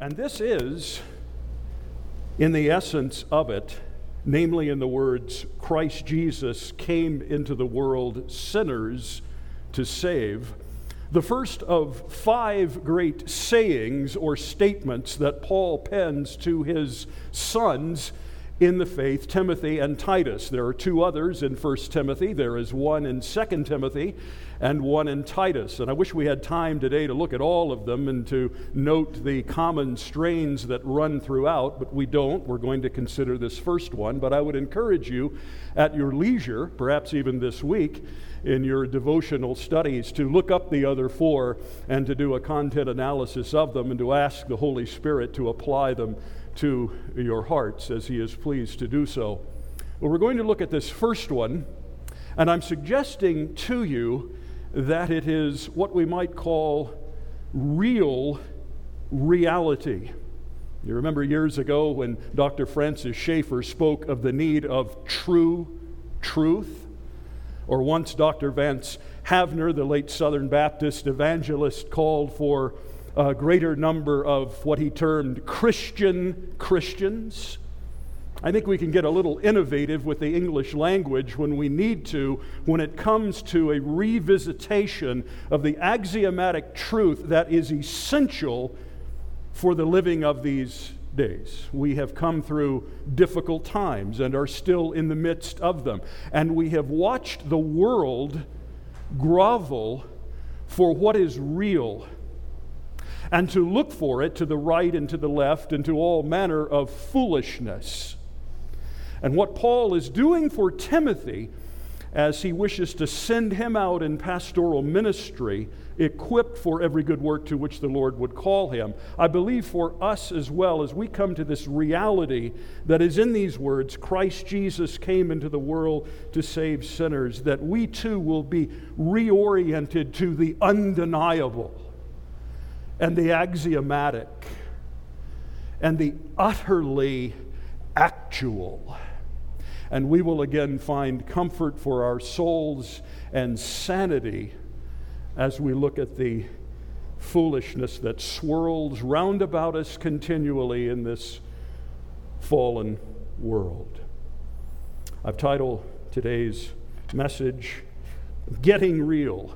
And this is, in the essence of it, namely in the words, Christ Jesus came into the world sinners to save, the first of five great sayings or statements that Paul pens to his sons in the faith, Timothy and Titus. There are two others in 1 Timothy. There is one in 2 Timothy and one in Titus. And I wish we had time today to look at all of them and to note the common strains that run throughout, but we don't. We're going to consider this first one. But I would encourage you at your leisure, perhaps even this week, in your devotional studies to look up the other four and to do a content analysis of them and to ask the Holy Spirit to apply them to your hearts as He is pleased to do so. Well, we're going to look at this first one, and I'm suggesting to you that it is what we might call real reality. You remember years ago when Dr. Francis Schaeffer spoke of the need of true truth? Or once Dr. Vance Havner, the late Southern Baptist evangelist, called for a greater number of what he termed Christian Christians. I think we can get a little innovative with the English language when we need to, when it comes to a revisitation of the axiomatic truth that is essential for the living of these days. We have come through difficult times and are still in the midst of them. And we have watched the world grovel for what is real and to look for it to the right and to the left and to all manner of foolishness. And what Paul is doing for Timothy as he wishes to send him out in pastoral ministry, equipped for every good work to which the Lord would call him. I believe for us as well, as we come to this reality that is in these words Christ Jesus came into the world to save sinners, that we too will be reoriented to the undeniable and the axiomatic and the utterly actual. And we will again find comfort for our souls and sanity as we look at the foolishness that swirls round about us continually in this fallen world. I've titled today's message, Getting Real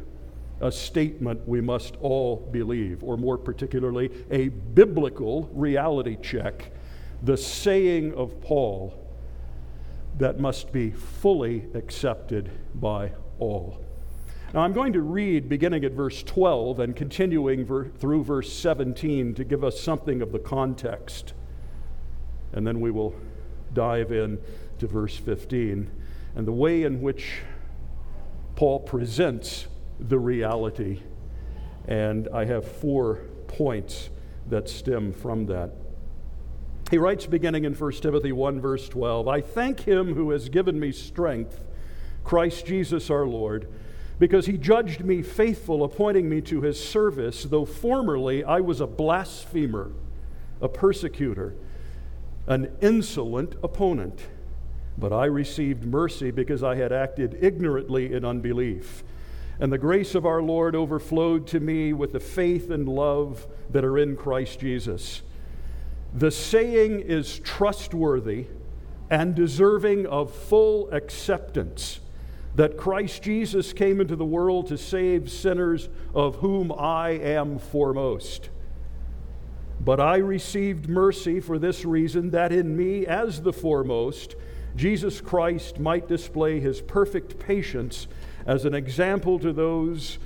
a statement we must all believe, or more particularly, a biblical reality check, the saying of Paul that must be fully accepted by all. Now, I'm going to read beginning at verse 12 and continuing ver- through verse 17 to give us something of the context. And then we will dive in to verse 15 and the way in which Paul presents the reality. And I have four points that stem from that. He writes, beginning in 1 Timothy 1, verse 12 I thank him who has given me strength, Christ Jesus our Lord, because he judged me faithful, appointing me to his service, though formerly I was a blasphemer, a persecutor, an insolent opponent. But I received mercy because I had acted ignorantly in unbelief. And the grace of our Lord overflowed to me with the faith and love that are in Christ Jesus. The saying is trustworthy and deserving of full acceptance that Christ Jesus came into the world to save sinners, of whom I am foremost. But I received mercy for this reason that in me, as the foremost, Jesus Christ might display his perfect patience as an example to those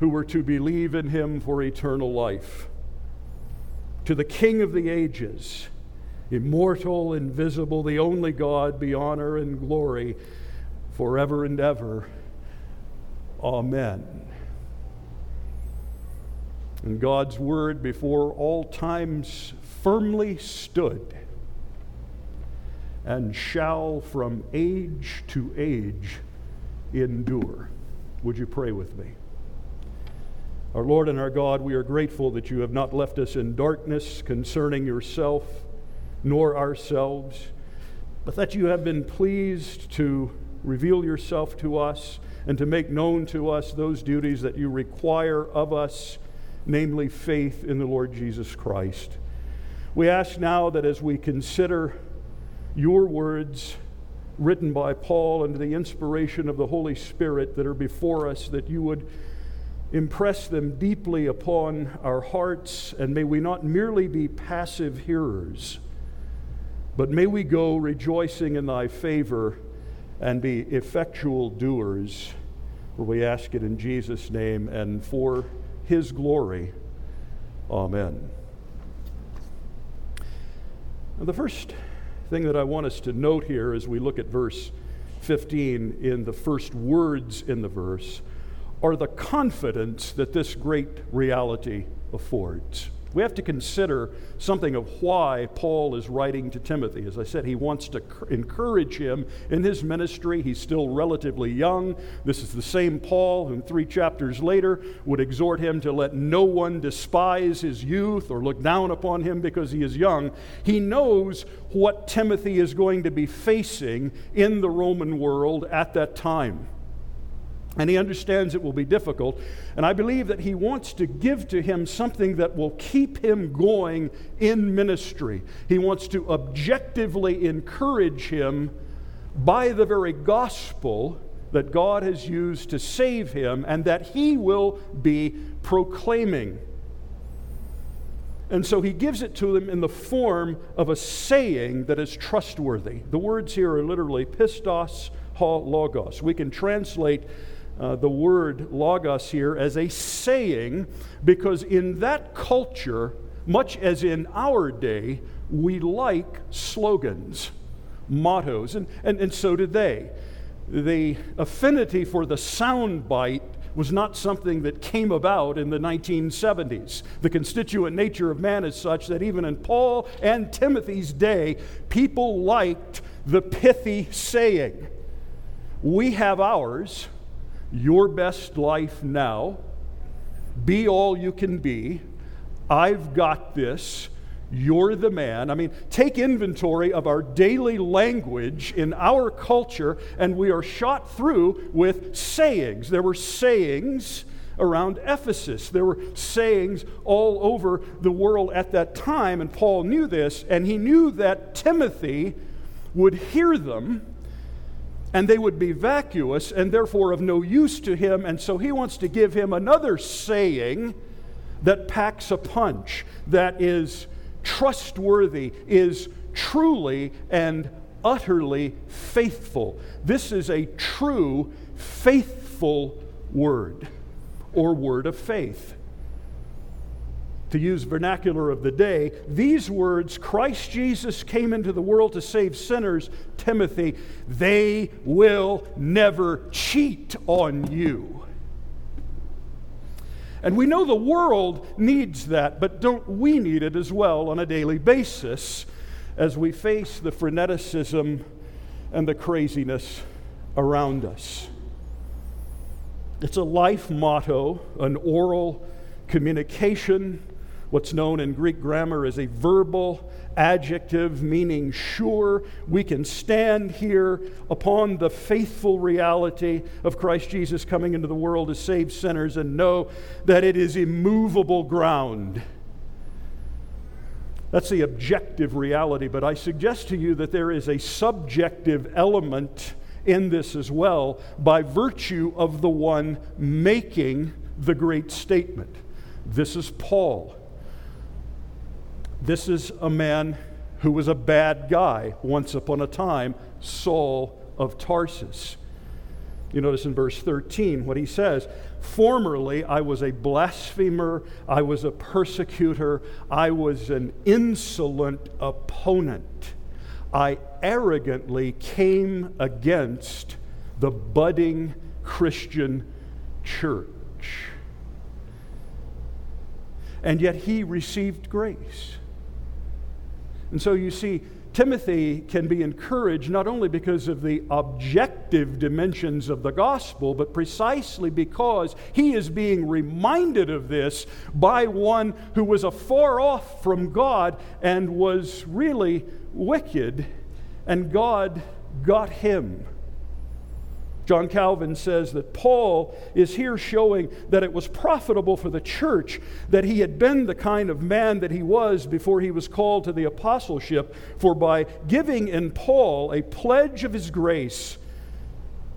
who were to believe in him for eternal life. To the King of the ages, immortal, invisible, the only God, be honor and glory forever and ever. Amen. And God's word before all times firmly stood and shall from age to age endure. Would you pray with me? Our Lord and our God, we are grateful that you have not left us in darkness concerning yourself nor ourselves, but that you have been pleased to reveal yourself to us and to make known to us those duties that you require of us, namely faith in the Lord Jesus Christ. We ask now that as we consider your words written by Paul under the inspiration of the Holy Spirit that are before us, that you would impress them deeply upon our hearts, and may we not merely be passive hearers, but may we go rejoicing in thy favor and be effectual doers. For we ask it in Jesus' name and for his glory. Amen. Now, the first thing that I want us to note here as we look at verse 15 in the first words in the verse are the confidence that this great reality affords. We have to consider something of why Paul is writing to Timothy. As I said, he wants to encourage him in his ministry. He's still relatively young. This is the same Paul whom three chapters later would exhort him to let no one despise his youth or look down upon him because he is young. He knows what Timothy is going to be facing in the Roman world at that time. And he understands it will be difficult. And I believe that he wants to give to him something that will keep him going in ministry. He wants to objectively encourage him by the very gospel that God has used to save him and that he will be proclaiming. And so he gives it to them in the form of a saying that is trustworthy. The words here are literally pistos ho logos. We can translate uh, the word logos here as a saying because in that culture, much as in our day, we like slogans, mottos, and, and, and so did they. The affinity for the soundbite was not something that came about in the 1970s. The constituent nature of man is such that even in Paul and Timothy's day, people liked the pithy saying. We have ours, your best life now. Be all you can be. I've got this. You're the man. I mean, take inventory of our daily language in our culture, and we are shot through with sayings. There were sayings around Ephesus, there were sayings all over the world at that time, and Paul knew this, and he knew that Timothy would hear them and they would be vacuous and therefore of no use to him. And so he wants to give him another saying that packs a punch, that is trustworthy, is truly and utterly faithful. This is a true, faithful word or word of faith to use vernacular of the day, these words, Christ Jesus came into the world to save sinners, Timothy, they will never cheat on you. And we know the world needs that, but don't we need it as well on a daily basis as we face the freneticism and the craziness around us? It's a life motto, an oral communication what's known in Greek grammar as a verbal adjective meaning sure. We can stand here upon the faithful reality of Christ Jesus coming into the world to save sinners and know that it is immovable ground. That's the objective reality, but I suggest to you that there is a subjective element in this as well by virtue of the one making the great statement. This is Paul. This is a man who was a bad guy once upon a time, Saul of Tarsus. You notice in verse 13 what he says Formerly, I was a blasphemer, I was a persecutor, I was an insolent opponent. I arrogantly came against the budding Christian church. And yet he received grace. And so you see, Timothy can be encouraged not only because of the objective dimensions of the gospel, but precisely because he is being reminded of this by one who was afar off from God and was really wicked, and God got him. John Calvin says that Paul is here showing that it was profitable for the church that he had been the kind of man that he was before he was called to the apostleship, for by giving in Paul a pledge of his grace,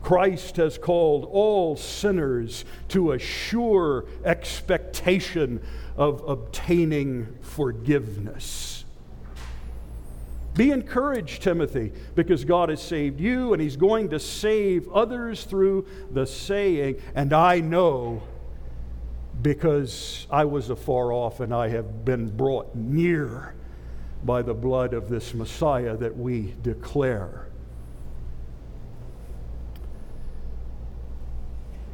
Christ has called all sinners to a sure expectation of obtaining forgiveness. Be encouraged, Timothy, because God has saved you and He's going to save others through the saying, and I know because I was afar off and I have been brought near by the blood of this Messiah that we declare.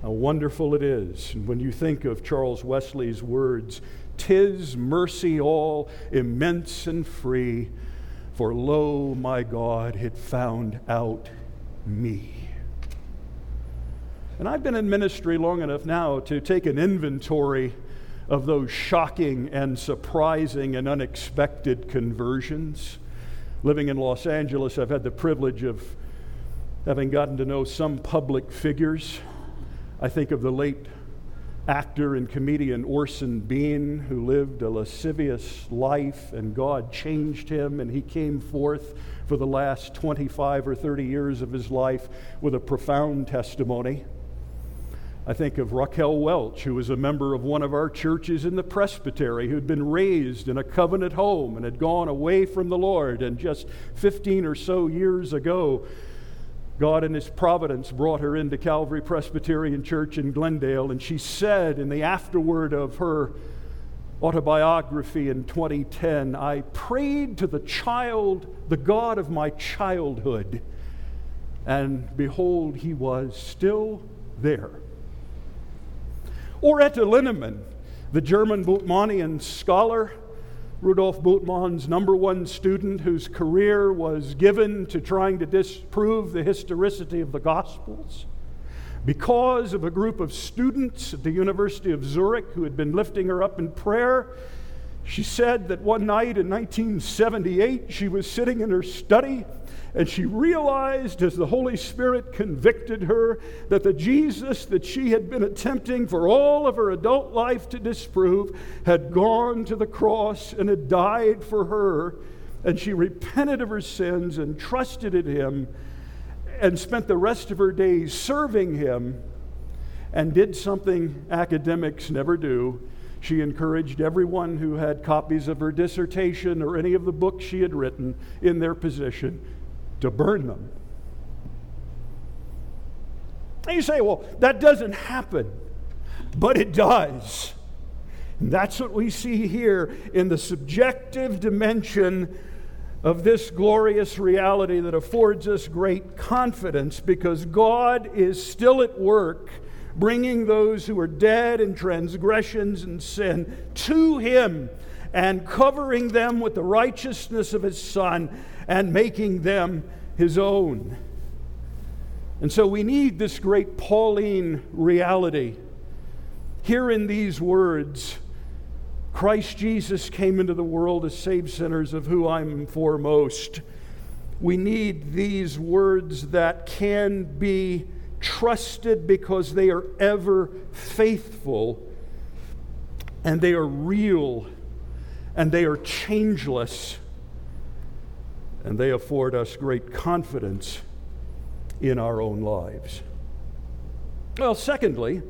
How wonderful it is when you think of Charles Wesley's words, "Tis mercy all, immense and free." For lo, my God had found out me. And I've been in ministry long enough now to take an inventory of those shocking and surprising and unexpected conversions. Living in Los Angeles, I've had the privilege of having gotten to know some public figures. I think of the late actor and comedian Orson Bean, who lived a lascivious life, and God changed him, and he came forth for the last 25 or 30 years of his life with a profound testimony. I think of Raquel Welch, who was a member of one of our churches in the presbytery, who'd been raised in a covenant home and had gone away from the Lord, and just 15 or so years ago, God, in His providence, brought her into Calvary Presbyterian Church in Glendale, and she said in the afterword of her autobiography in 2010, I prayed to the child, the God of my childhood, and behold, He was still there. Or Eta Linnemann, the German Bultmannian scholar, Rudolf Bultmann's number one student, whose career was given to trying to disprove the historicity of the Gospels. Because of a group of students at the University of Zurich who had been lifting her up in prayer, she said that one night in 1978 she was sitting in her study and she realized as the Holy Spirit convicted her that the Jesus that she had been attempting for all of her adult life to disprove had gone to the cross and had died for her. And she repented of her sins and trusted in Him and spent the rest of her days serving Him and did something academics never do. She encouraged everyone who had copies of her dissertation or any of the books she had written in their position to burn them. And you say, well, that doesn't happen, but it does. And that's what we see here in the subjective dimension of this glorious reality that affords us great confidence because God is still at work bringing those who are dead in transgressions and sin to Him and covering them with the righteousness of His Son and making them his own. And so we need this great Pauline reality. Here in these words, Christ Jesus came into the world to save sinners, of who I'm foremost. We need these words that can be trusted because they are ever faithful and they are real and they are changeless and they afford us great confidence in our own lives. Well, secondly,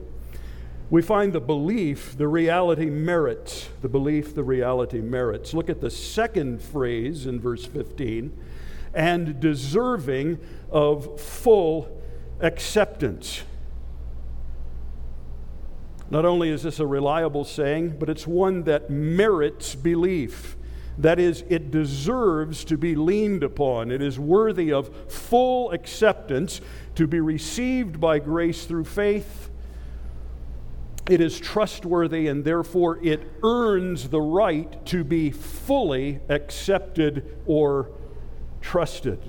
we find the belief the reality merits. The belief the reality merits. Look at the second phrase in verse 15 and deserving of full acceptance. Not only is this a reliable saying, but it's one that merits belief. That is, it deserves to be leaned upon. It is worthy of full acceptance to be received by grace through faith. It is trustworthy and therefore it earns the right to be fully accepted or trusted.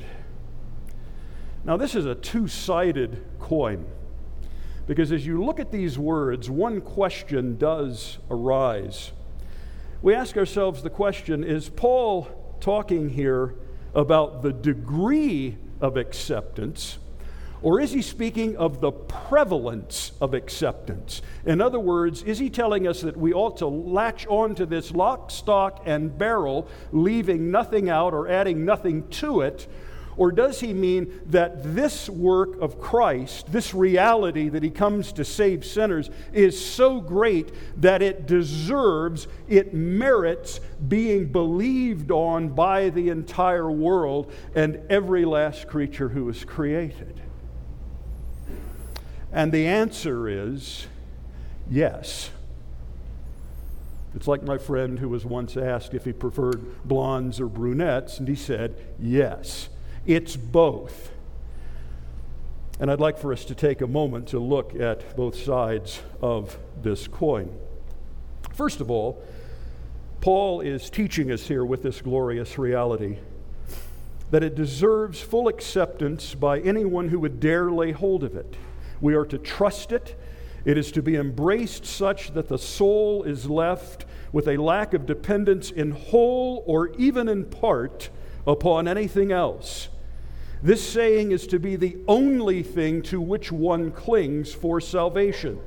Now, this is a two sided coin because as you look at these words, one question does arise we ask ourselves the question is Paul talking here about the degree of acceptance, Or is he speaking of the prevalence of acceptance? In other words, is he telling us that we ought to latch on to this lock, stock, and barrel, leaving nothing out or adding nothing to it? Or does he mean that this work of Christ, this reality that he comes to save sinners, is so great that it deserves, it merits being believed on by the entire world and every last creature who is created? And the answer is yes. It's like my friend who was once asked if he preferred blondes or brunettes, and he said, yes. It's both. And I'd like for us to take a moment to look at both sides of this coin. First of all, Paul is teaching us here with this glorious reality that it deserves full acceptance by anyone who would dare lay hold of it. We are to trust it. It is to be embraced such that the soul is left with a lack of dependence in whole or even in part upon anything else. This saying is to be the only thing to which one clings for salvation.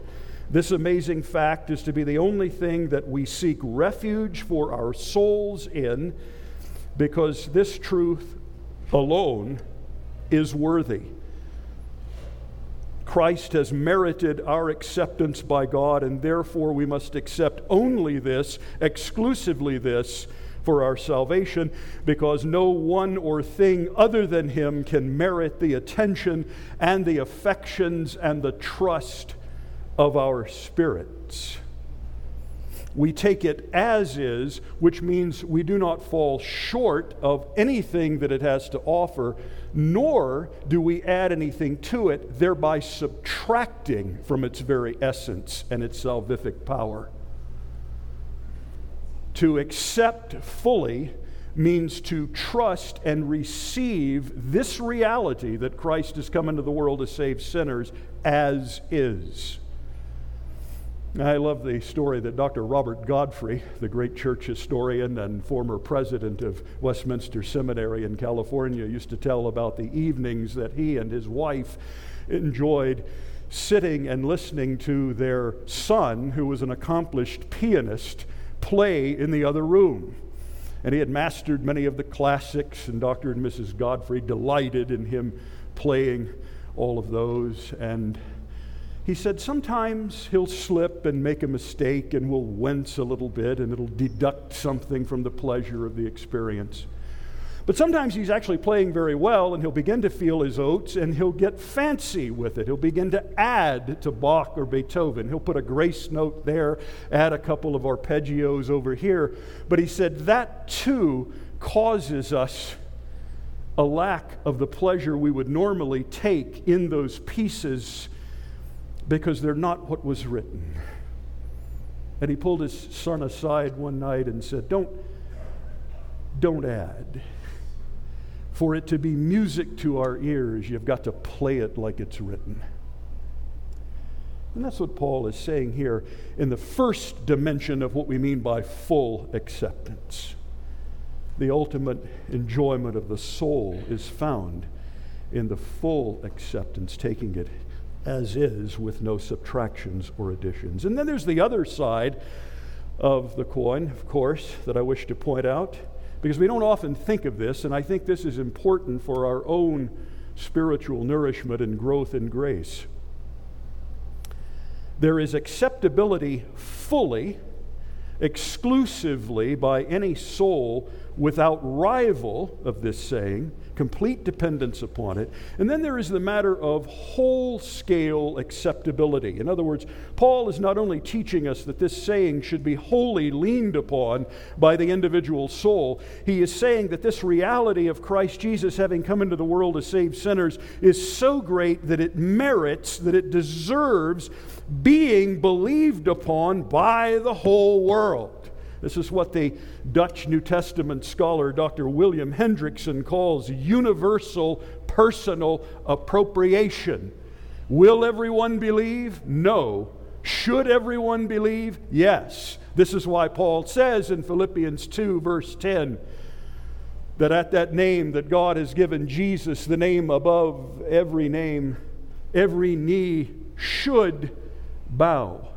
This amazing fact is to be the only thing that we seek refuge for our souls in, because this truth alone is worthy. Christ has merited our acceptance by God, and therefore we must accept only this, exclusively this, for our salvation because no one or thing other than Him can merit the attention and the affections and the trust of our spirits. We take it as is, which means we do not fall short of anything that it has to offer, nor do we add anything to it, thereby subtracting from its very essence and its salvific power. To accept fully means to trust and receive this reality that Christ has come into the world to save sinners as is. I love the story that Dr. Robert Godfrey, the great church historian and former president of Westminster Seminary in California, used to tell about the evenings that he and his wife enjoyed sitting and listening to their son, who was an accomplished pianist, play in the other room. And he had mastered many of the classics, and Dr. and Mrs. Godfrey delighted in him playing all of those. And he said sometimes he'll slip and make a mistake, and we'll wince a little bit, and it'll deduct something from the pleasure of the experience. But sometimes he's actually playing very well and he'll begin to feel his oats and he'll get fancy with it. He'll begin to add to Bach or Beethoven. He'll put a grace note there, add a couple of arpeggios over here. But he said that too causes us a lack of the pleasure we would normally take in those pieces because they're not what was written. And he pulled his son aside one night and said, Don't, don't add. For it to be music to our ears, you've got to play it like it's written. And that's what Paul is saying here in the first dimension of what we mean by full acceptance. The ultimate enjoyment of the soul is found in the full acceptance, taking it as is with no subtractions or additions. And then there's the other side of the coin, of course, that I wish to point out because we don't often think of this, and I think this is important for our own spiritual nourishment and growth in grace. There is acceptability fully, exclusively by any soul without rival of this saying complete dependence upon it. And then there is the matter of whole scale acceptability. In other words, Paul is not only teaching us that this saying should be wholly leaned upon by the individual soul, he is saying that this reality of Christ Jesus having come into the world to save sinners is so great that it merits, that it deserves being believed upon by the whole world. This is what the Dutch New Testament scholar Dr. William Hendriksen calls universal personal appropriation. Will everyone believe? No. Should everyone believe? Yes. This is why Paul says in Philippians 2, verse 10, that at that name that God has given Jesus, the name above every name, every knee should bow.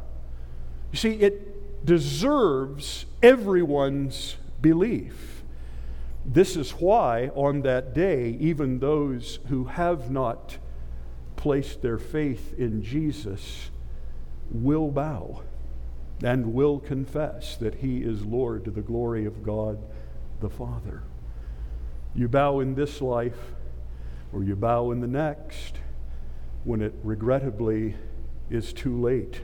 You see, it deserves everyone's belief. This is why, on that day, even those who have not placed their faith in Jesus will bow and will confess that he is Lord to the glory of God the Father. You bow in this life, or you bow in the next, when it regrettably is too late.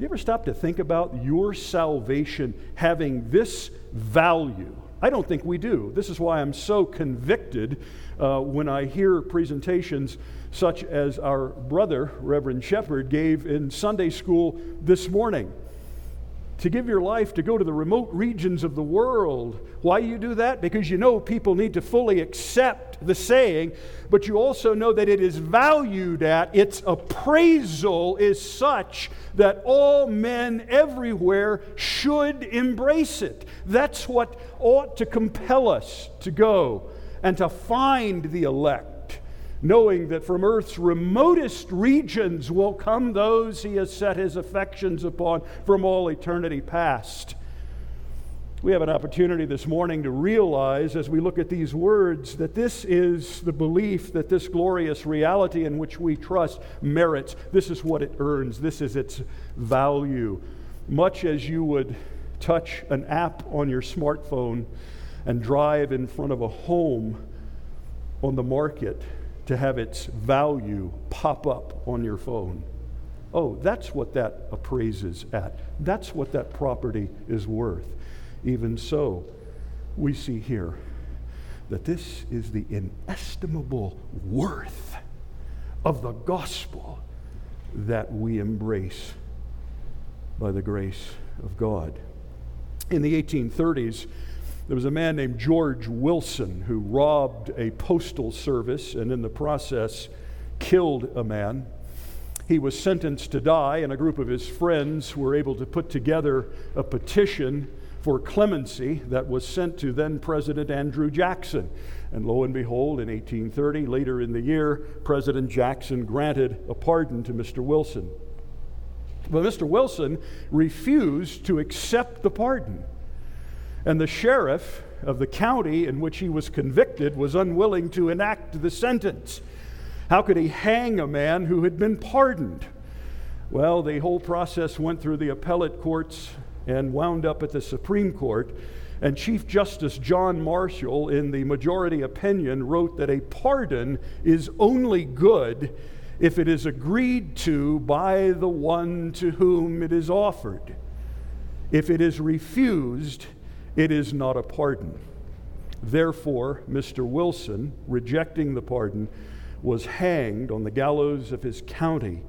You ever stop to think about your salvation having this value? I don't think we do. This is why I'm so convicted uh, when I hear presentations such as our brother, Reverend Shepard, gave in Sunday school this morning. To give your life to go to the remote regions of the world. Why you do that? Because you know people need to fully accept the saying, but you also know that it is valued at, its appraisal is such that all men everywhere should embrace it. That's what ought to compel us to go and to find the elect, knowing that from earth's remotest regions will come those he has set his affections upon from all eternity past. We have an opportunity this morning to realize as we look at these words that this is the belief that this glorious reality in which we trust merits. This is what it earns, this is its value. Much as you would touch an app on your smartphone and drive in front of a home on the market to have its value pop up on your phone. Oh, that's what that appraises at. That's what that property is worth. Even so, we see here that this is the inestimable worth of the gospel that we embrace by the grace of God. In the 1830s, there was a man named George Wilson who robbed a postal service and in the process killed a man. He was sentenced to die, and a group of his friends were able to put together a petition for clemency that was sent to then President Andrew Jackson. And lo and behold, in 1830, later in the year, President Jackson granted a pardon to Mr. Wilson. But Mr. Wilson refused to accept the pardon. And the sheriff of the county in which he was convicted was unwilling to enact the sentence. How could he hang a man who had been pardoned? Well, the whole process went through the appellate courts and wound up at the Supreme Court. And Chief Justice John Marshall, in the majority opinion, wrote that a pardon is only good if it is agreed to by the one to whom it is offered. If it is refused, it is not a pardon. Therefore, Mr. Wilson, rejecting the pardon, was hanged on the gallows of his county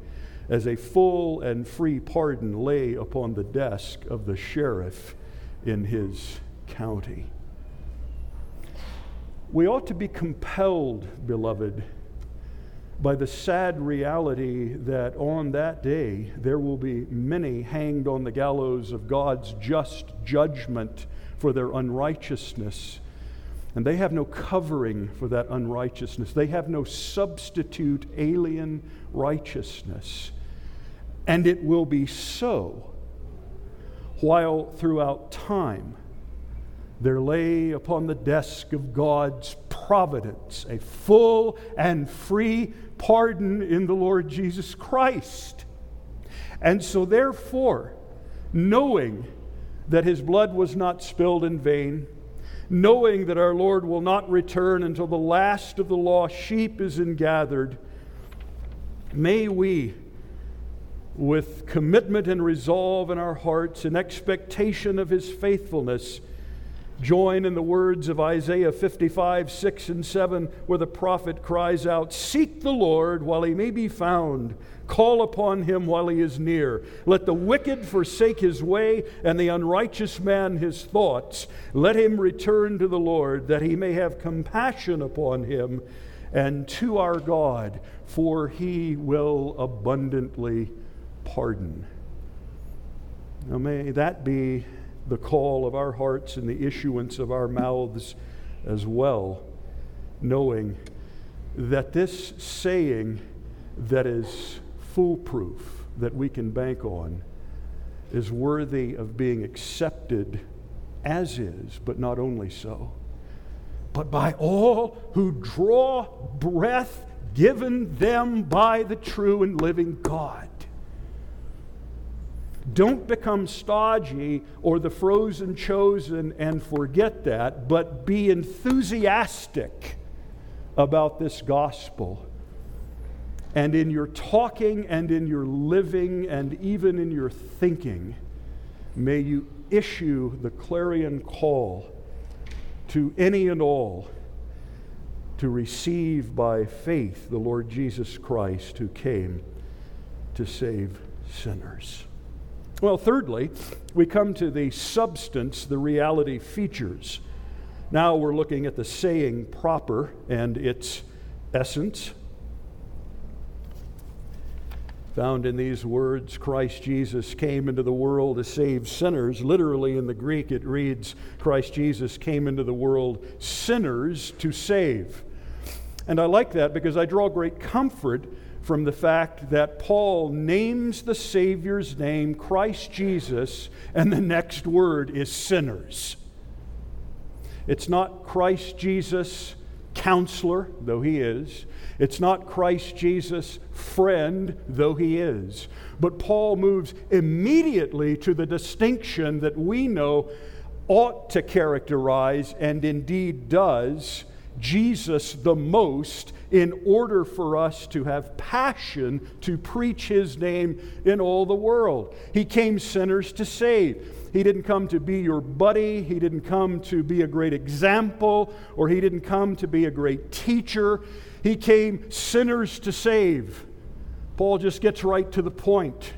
as a full and free pardon lay upon the desk of the sheriff in his county. We ought to be compelled, beloved, by the sad reality that on that day there will be many hanged on the gallows of God's just judgment for their unrighteousness. And they have no covering for that unrighteousness. They have no substitute alien righteousness. And it will be so while throughout time there lay upon the desk of God's providence a full and free pardon in the Lord Jesus Christ. And so, therefore, knowing that his blood was not spilled in vain, knowing that our Lord will not return until the last of the lost sheep is ingathered, may we, with commitment and resolve in our hearts and expectation of his faithfulness, join in the words of Isaiah 55, 6 and 7, where the prophet cries out, Seek the Lord while he may be found Call upon him while he is near. Let the wicked forsake his way, and the unrighteous man his thoughts. Let him return to the Lord, that he may have compassion upon him, and to our God, for he will abundantly pardon. Now, may that be the call of our hearts and the issuance of our mouths as well, knowing that this saying that is foolproof, that we can bank on, is worthy of being accepted as is, but not only so, but by all who draw breath given them by the true and living God. Don't become stodgy or the frozen chosen and forget that, but be enthusiastic about this gospel. And in your talking and in your living and even in your thinking, may you issue the clarion call to any and all to receive by faith the Lord Jesus Christ who came to save sinners. Well, thirdly, we come to the substance, the reality features. Now we're looking at the saying proper and its essence. Found in these words, Christ Jesus came into the world to save sinners. Literally in the Greek, it reads, Christ Jesus came into the world sinners to save. And I like that because I draw great comfort from the fact that Paul names the Savior's name, Christ Jesus, and the next word is sinners. It's not Christ Jesus, counselor, though he is. It's not Christ Jesus, friend, though he is. But Paul moves immediately to the distinction that we know ought to characterize, and indeed does, Jesus the most in order for us to have passion to preach his name in all the world. He came sinners to save. He didn't come to be your buddy. He didn't come to be a great example, or he didn't come to be a great teacher. He came sinners to save. Paul just gets right to the point.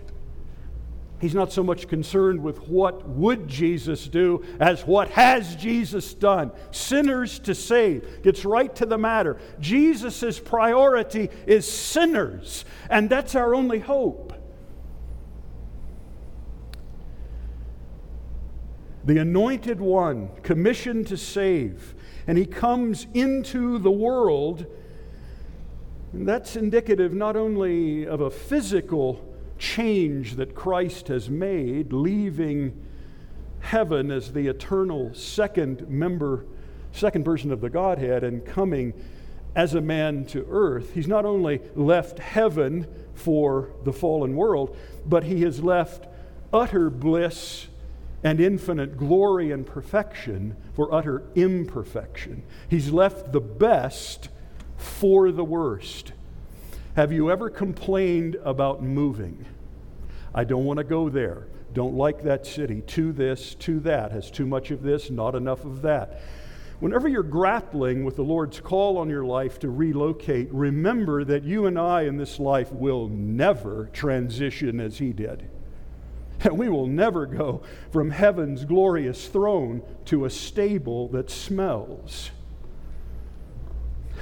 He's not so much concerned with what would Jesus do as what has Jesus done. Sinners to save. Gets right to the matter. Jesus' priority is sinners, and that's our only hope. The anointed one, commissioned to save, and he comes into the world. And that's indicative not only of a physical change that Christ has made, leaving heaven as the eternal second member, second person of the Godhead, and coming as a man to earth. He's not only left heaven for the fallen world, but he has left utter bliss and infinite glory and perfection for utter imperfection. He's left the best for the worst. Have you ever complained about moving? I don't want to go there. Don't like that city. To this, to that. Has too much of this, not enough of that. Whenever you're grappling with the Lord's call on your life to relocate, remember that you and I in this life will never transition as He did. And we will never go from heaven's glorious throne to a stable that smells.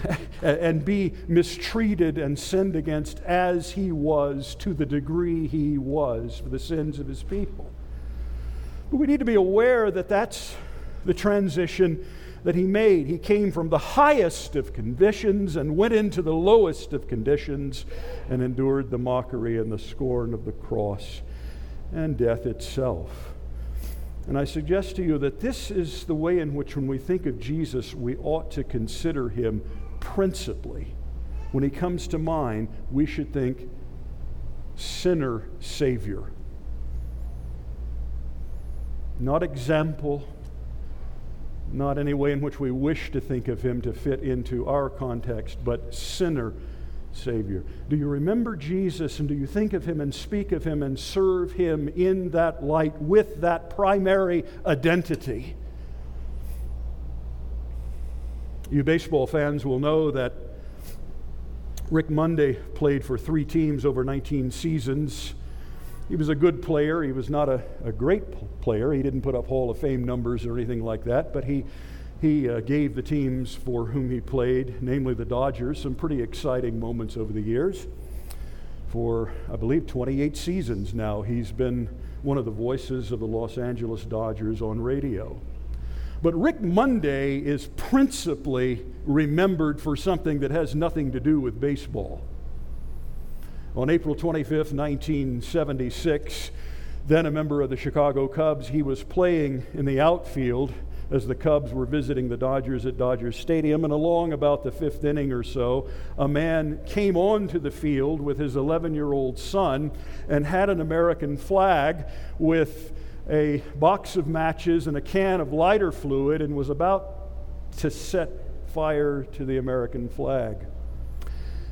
and be mistreated and sinned against as he was to the degree he was for the sins of his people. But we need to be aware that that's the transition that he made. He came from the highest of conditions and went into the lowest of conditions and endured the mockery and the scorn of the cross and death itself. And I suggest to you that this is the way in which, when we think of Jesus, we ought to consider him principally, when he comes to mind, we should think sinner Savior. Not example, not any way in which we wish to think of him to fit into our context, but sinner Savior. Do you remember Jesus and do you think of him and speak of him and serve him in that light with that primary identity? You baseball fans will know that Rick Monday played for three teams over 19 seasons. He was a good player. He was not a, a great player. He didn't put up Hall of Fame numbers or anything like that, but he, he uh, gave the teams for whom he played, namely the Dodgers, some pretty exciting moments over the years. For, I believe, 28 seasons now, he's been one of the voices of the Los Angeles Dodgers on radio. But Rick Monday is principally remembered for something that has nothing to do with baseball. On April 25th, 1976, then a member of the Chicago Cubs, he was playing in the outfield as the Cubs were visiting the Dodgers at Dodger Stadium. And along about the fifth inning or so, a man came onto the field with his 11 year old son and had an American flag with a box of matches and a can of lighter fluid and was about to set fire to the American flag.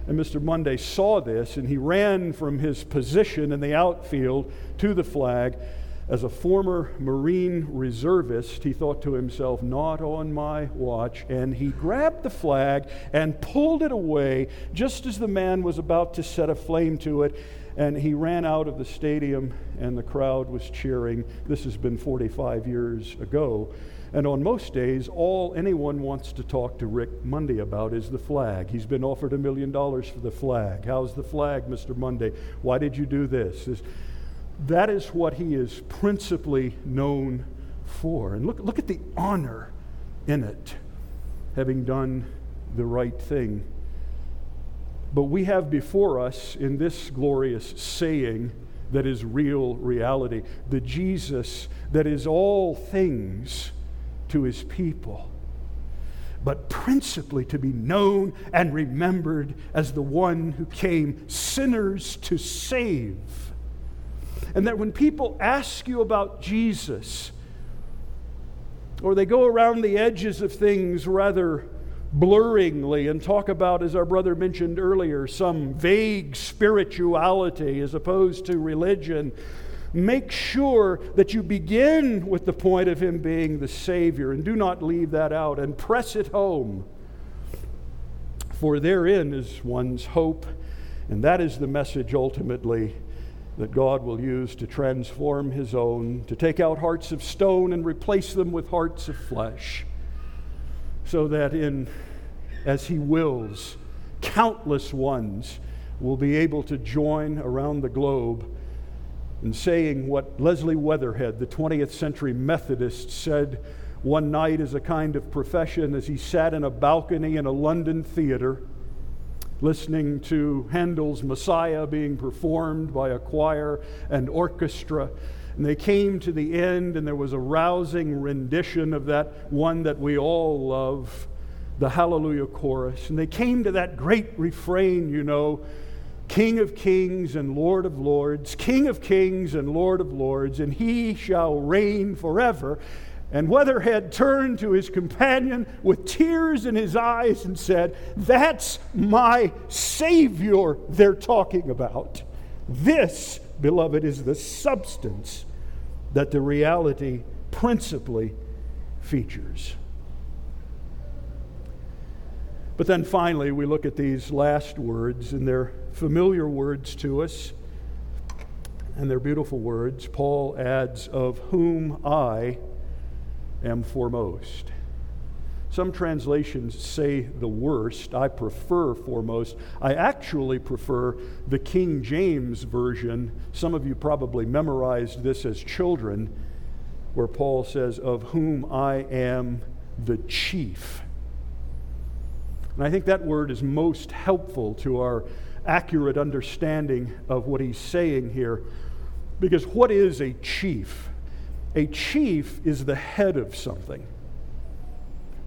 And Mr. Monday saw this and he ran from his position in the outfield to the flag as a former Marine reservist, he thought to himself, not on my watch. And he grabbed the flag and pulled it away just as the man was about to set a flame to it. And he ran out of the stadium, and the crowd was cheering. This has been 45 years ago. And on most days, all anyone wants to talk to Rick Monday about is the flag. He's been offered a million dollars for the flag. How's the flag, Mr. Monday? Why did you do this? this that is what he is principally known for. And look, look at the honor in it, having done the right thing. But we have before us in this glorious saying that is real reality, the Jesus that is all things to his people, but principally to be known and remembered as the one who came sinners to save. And that when people ask you about Jesus, or they go around the edges of things rather blurringly and talk about, as our brother mentioned earlier, some vague spirituality as opposed to religion, make sure that you begin with the point of Him being the Savior and do not leave that out and press it home. For therein is one's hope, and that is the message ultimately that God will use to transform his own, to take out hearts of stone and replace them with hearts of flesh, so that in as he wills, countless ones will be able to join around the globe in saying what Leslie Weatherhead, the 20th century Methodist, said one night as a kind of profession as he sat in a balcony in a London theater listening to Handel's Messiah being performed by a choir and orchestra. And they came to the end, and there was a rousing rendition of that one that we all love, the Hallelujah chorus. And they came to that great refrain, you know King of kings and Lord of lords, King of kings and Lord of lords, and he shall reign forever. And Weatherhead turned to his companion with tears in his eyes and said, That's my Savior they're talking about. This, beloved, is the substance that the reality principally features. But then finally, we look at these last words, and they're familiar words to us, and they're beautiful words. Paul adds, Of whom I am foremost. Some translations say the worst. I prefer foremost. I actually prefer the King James Version. Some of you probably memorized this as children, where Paul says, Of whom I am the chief. And I think that word is most helpful to our accurate understanding of what he's saying here. Because what is a chief? A chief is the head of something.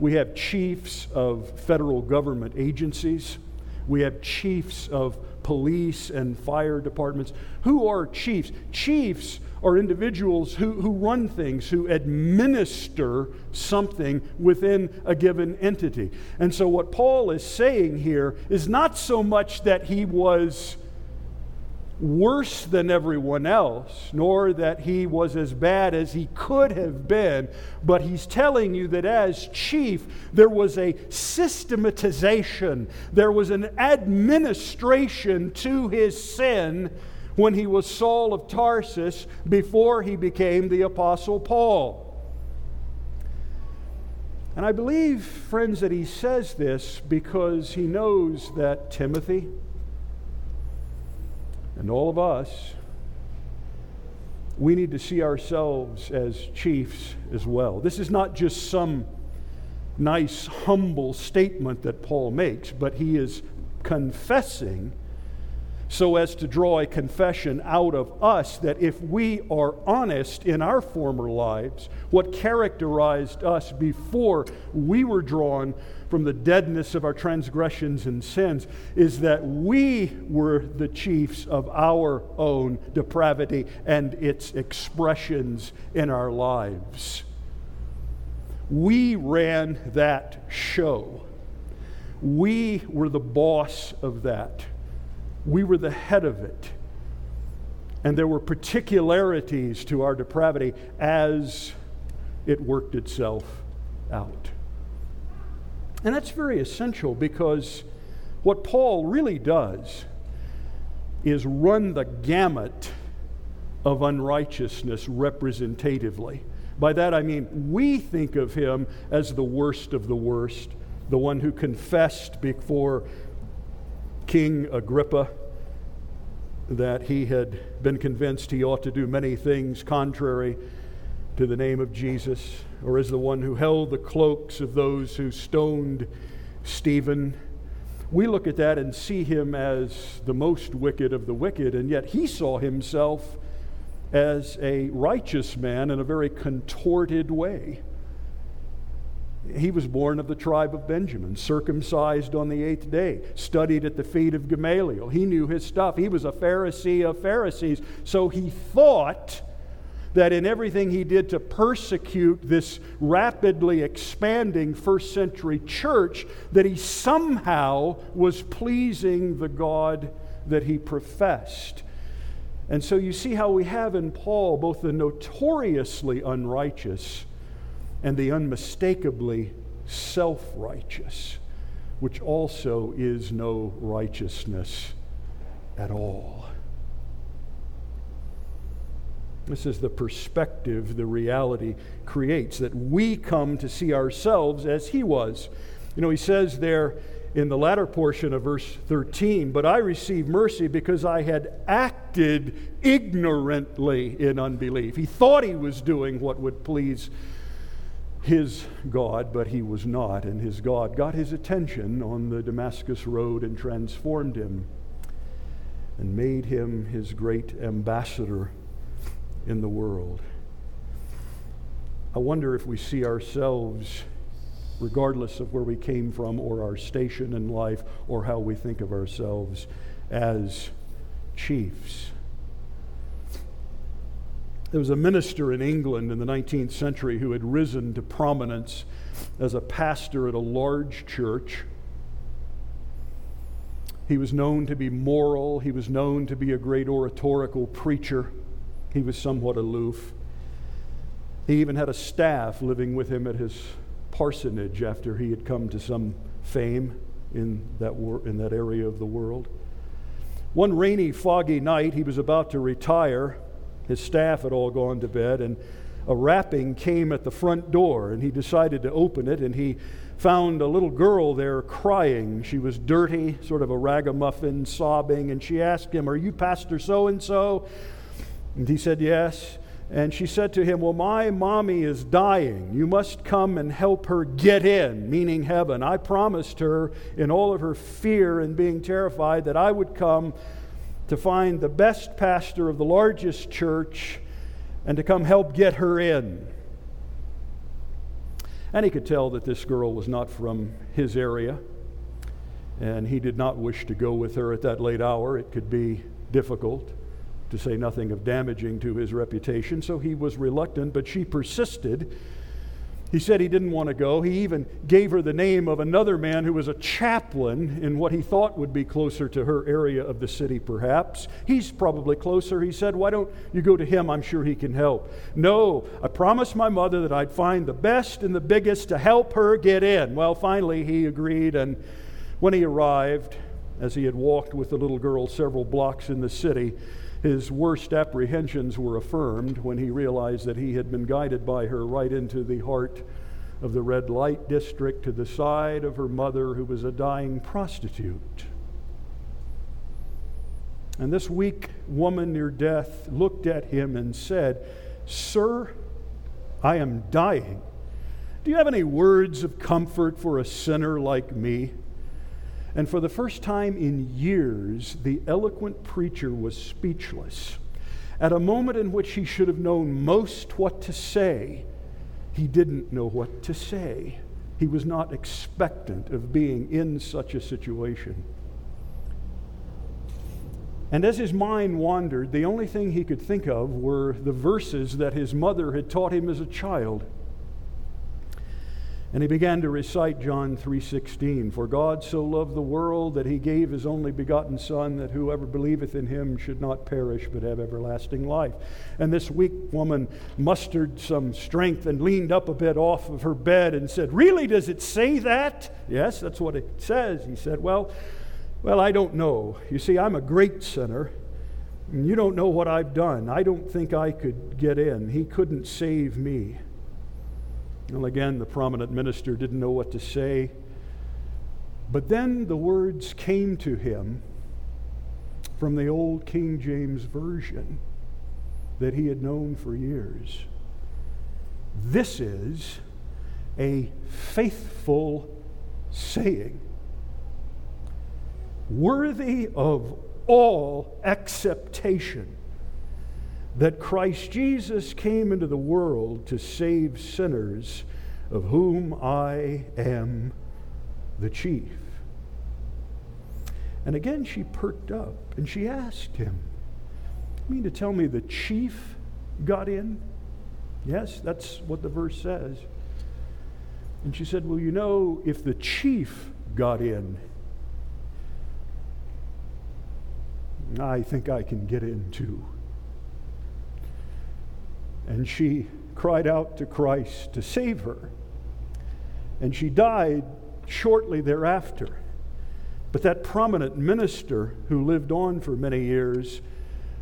We have chiefs of federal government agencies. We have chiefs of police and fire departments. Who are chiefs? Chiefs are individuals who, who run things, who administer something within a given entity. And so, what Paul is saying here is not so much that he was worse than everyone else, nor that he was as bad as he could have been, but he's telling you that as chief, there was a systematization, there was an administration to his sin when he was Saul of Tarsus before he became the Apostle Paul. And I believe, friends, that he says this because he knows that Timothy, and all of us, we need to see ourselves as chiefs as well. This is not just some nice, humble statement that Paul makes, but he is confessing so as to draw a confession out of us that if we are honest in our former lives, what characterized us before we were drawn from the deadness of our transgressions and sins is that we were the chiefs of our own depravity and its expressions in our lives. We ran that show. We were the boss of that. We were the head of it. And there were particularities to our depravity as it worked itself out. And that's very essential because what Paul really does is run the gamut of unrighteousness representatively. By that I mean, we think of him as the worst of the worst, the one who confessed before King Agrippa that he had been convinced he ought to do many things contrary to the name of Jesus, or as the one who held the cloaks of those who stoned Stephen. We look at that and see him as the most wicked of the wicked, and yet he saw himself as a righteous man in a very contorted way. He was born of the tribe of Benjamin, circumcised on the eighth day, studied at the feet of Gamaliel. He knew his stuff. He was a Pharisee of Pharisees. So he thought that in everything he did to persecute this rapidly expanding first century church that he somehow was pleasing the God that he professed. And so you see how we have in Paul both the notoriously unrighteous and the unmistakably self righteous, which also is no righteousness at all. This is the perspective the reality creates, that we come to see ourselves as he was. You know, he says there in the latter portion of verse 13, but I received mercy because I had acted ignorantly in unbelief. He thought he was doing what would please his God, but he was not. And his God got his attention on the Damascus road and transformed him and made him his great ambassador in the world. I wonder if we see ourselves, regardless of where we came from or our station in life or how we think of ourselves, as chiefs. There was a minister in England in the 19th century who had risen to prominence as a pastor at a large church. He was known to be moral, he was known to be a great oratorical preacher. He was somewhat aloof. He even had a staff living with him at his parsonage after he had come to some fame in that, wor- in that area of the world. One rainy, foggy night, he was about to retire. His staff had all gone to bed, and a rapping came at the front door, and he decided to open it, and he found a little girl there crying. She was dirty, sort of a ragamuffin, sobbing, and she asked him, Are you Pastor so and so? And he said, Yes. And she said to him, Well, my mommy is dying. You must come and help her get in, meaning heaven. I promised her, in all of her fear and being terrified, that I would come to find the best pastor of the largest church and to come help get her in. And he could tell that this girl was not from his area, and he did not wish to go with her at that late hour. It could be difficult to say nothing of damaging to his reputation. So he was reluctant, but she persisted. He said he didn't want to go. He even gave her the name of another man who was a chaplain in what he thought would be closer to her area of the city, perhaps. He's probably closer. He said, Why don't you go to him? I'm sure he can help. No, I promised my mother that I'd find the best and the biggest to help her get in. Well, finally, he agreed, and when he arrived, as he had walked with the little girl several blocks in the city, his worst apprehensions were affirmed when he realized that he had been guided by her right into the heart of the red light district to the side of her mother, who was a dying prostitute. And this weak woman near death looked at him and said, Sir, I am dying. Do you have any words of comfort for a sinner like me? And for the first time in years, the eloquent preacher was speechless. At a moment in which he should have known most what to say, he didn't know what to say. He was not expectant of being in such a situation. And as his mind wandered, the only thing he could think of were the verses that his mother had taught him as a child. And he began to recite John 3:16, "For God so loved the world that he gave his only begotten son that whoever believeth in him should not perish but have everlasting life." And this weak woman mustered some strength and leaned up a bit off of her bed and said, "Really does it say that?" "Yes, that's what it says." He said, "Well, well, I don't know. You see, I'm a great sinner. And you don't know what I've done. I don't think I could get in. He couldn't save me." Well, again, the prominent minister didn't know what to say. But then the words came to him from the old King James Version that he had known for years. This is a faithful saying, worthy of all acceptation that Christ Jesus came into the world to save sinners, of whom I am the chief. And again she perked up and she asked him, You mean to tell me the chief got in? Yes, that's what the verse says. And she said, Well, you know, if the chief got in, I think I can get in too. And she cried out to Christ to save her. And she died shortly thereafter. But that prominent minister who lived on for many years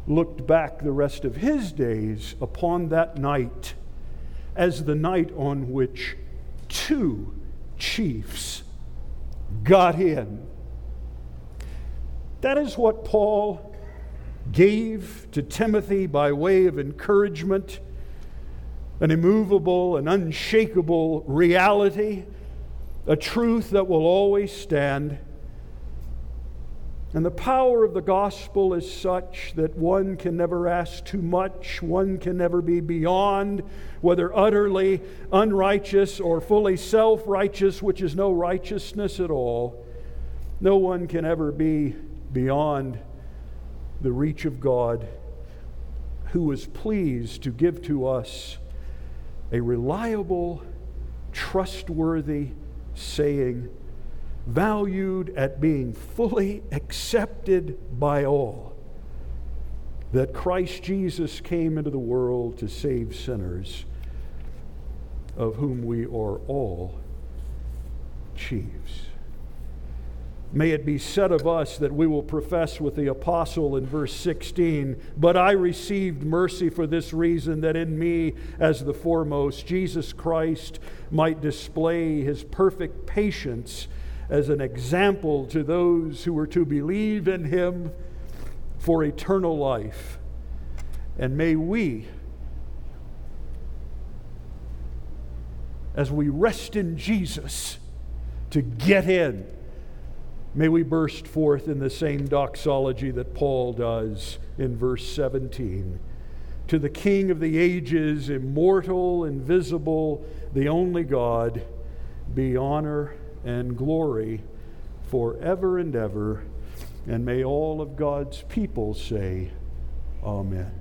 looked back the rest of his days upon that night as the night on which two chiefs got in. That is what Paul gave to Timothy by way of encouragement an immovable and unshakable reality, a truth that will always stand. And the power of the gospel is such that one can never ask too much, one can never be beyond, whether utterly unrighteous or fully self righteous, which is no righteousness at all. No one can ever be beyond the reach of God, who is pleased to give to us a reliable, trustworthy saying, valued at being fully accepted by all, that Christ Jesus came into the world to save sinners, of whom we are all chiefs. May it be said of us that we will profess with the apostle in verse 16, But I received mercy for this reason, that in me, as the foremost, Jesus Christ might display his perfect patience as an example to those who were to believe in him for eternal life. And may we, as we rest in Jesus, to get in May we burst forth in the same doxology that Paul does in verse 17. To the King of the ages, immortal, invisible, the only God, be honor and glory forever and ever. And may all of God's people say, Amen.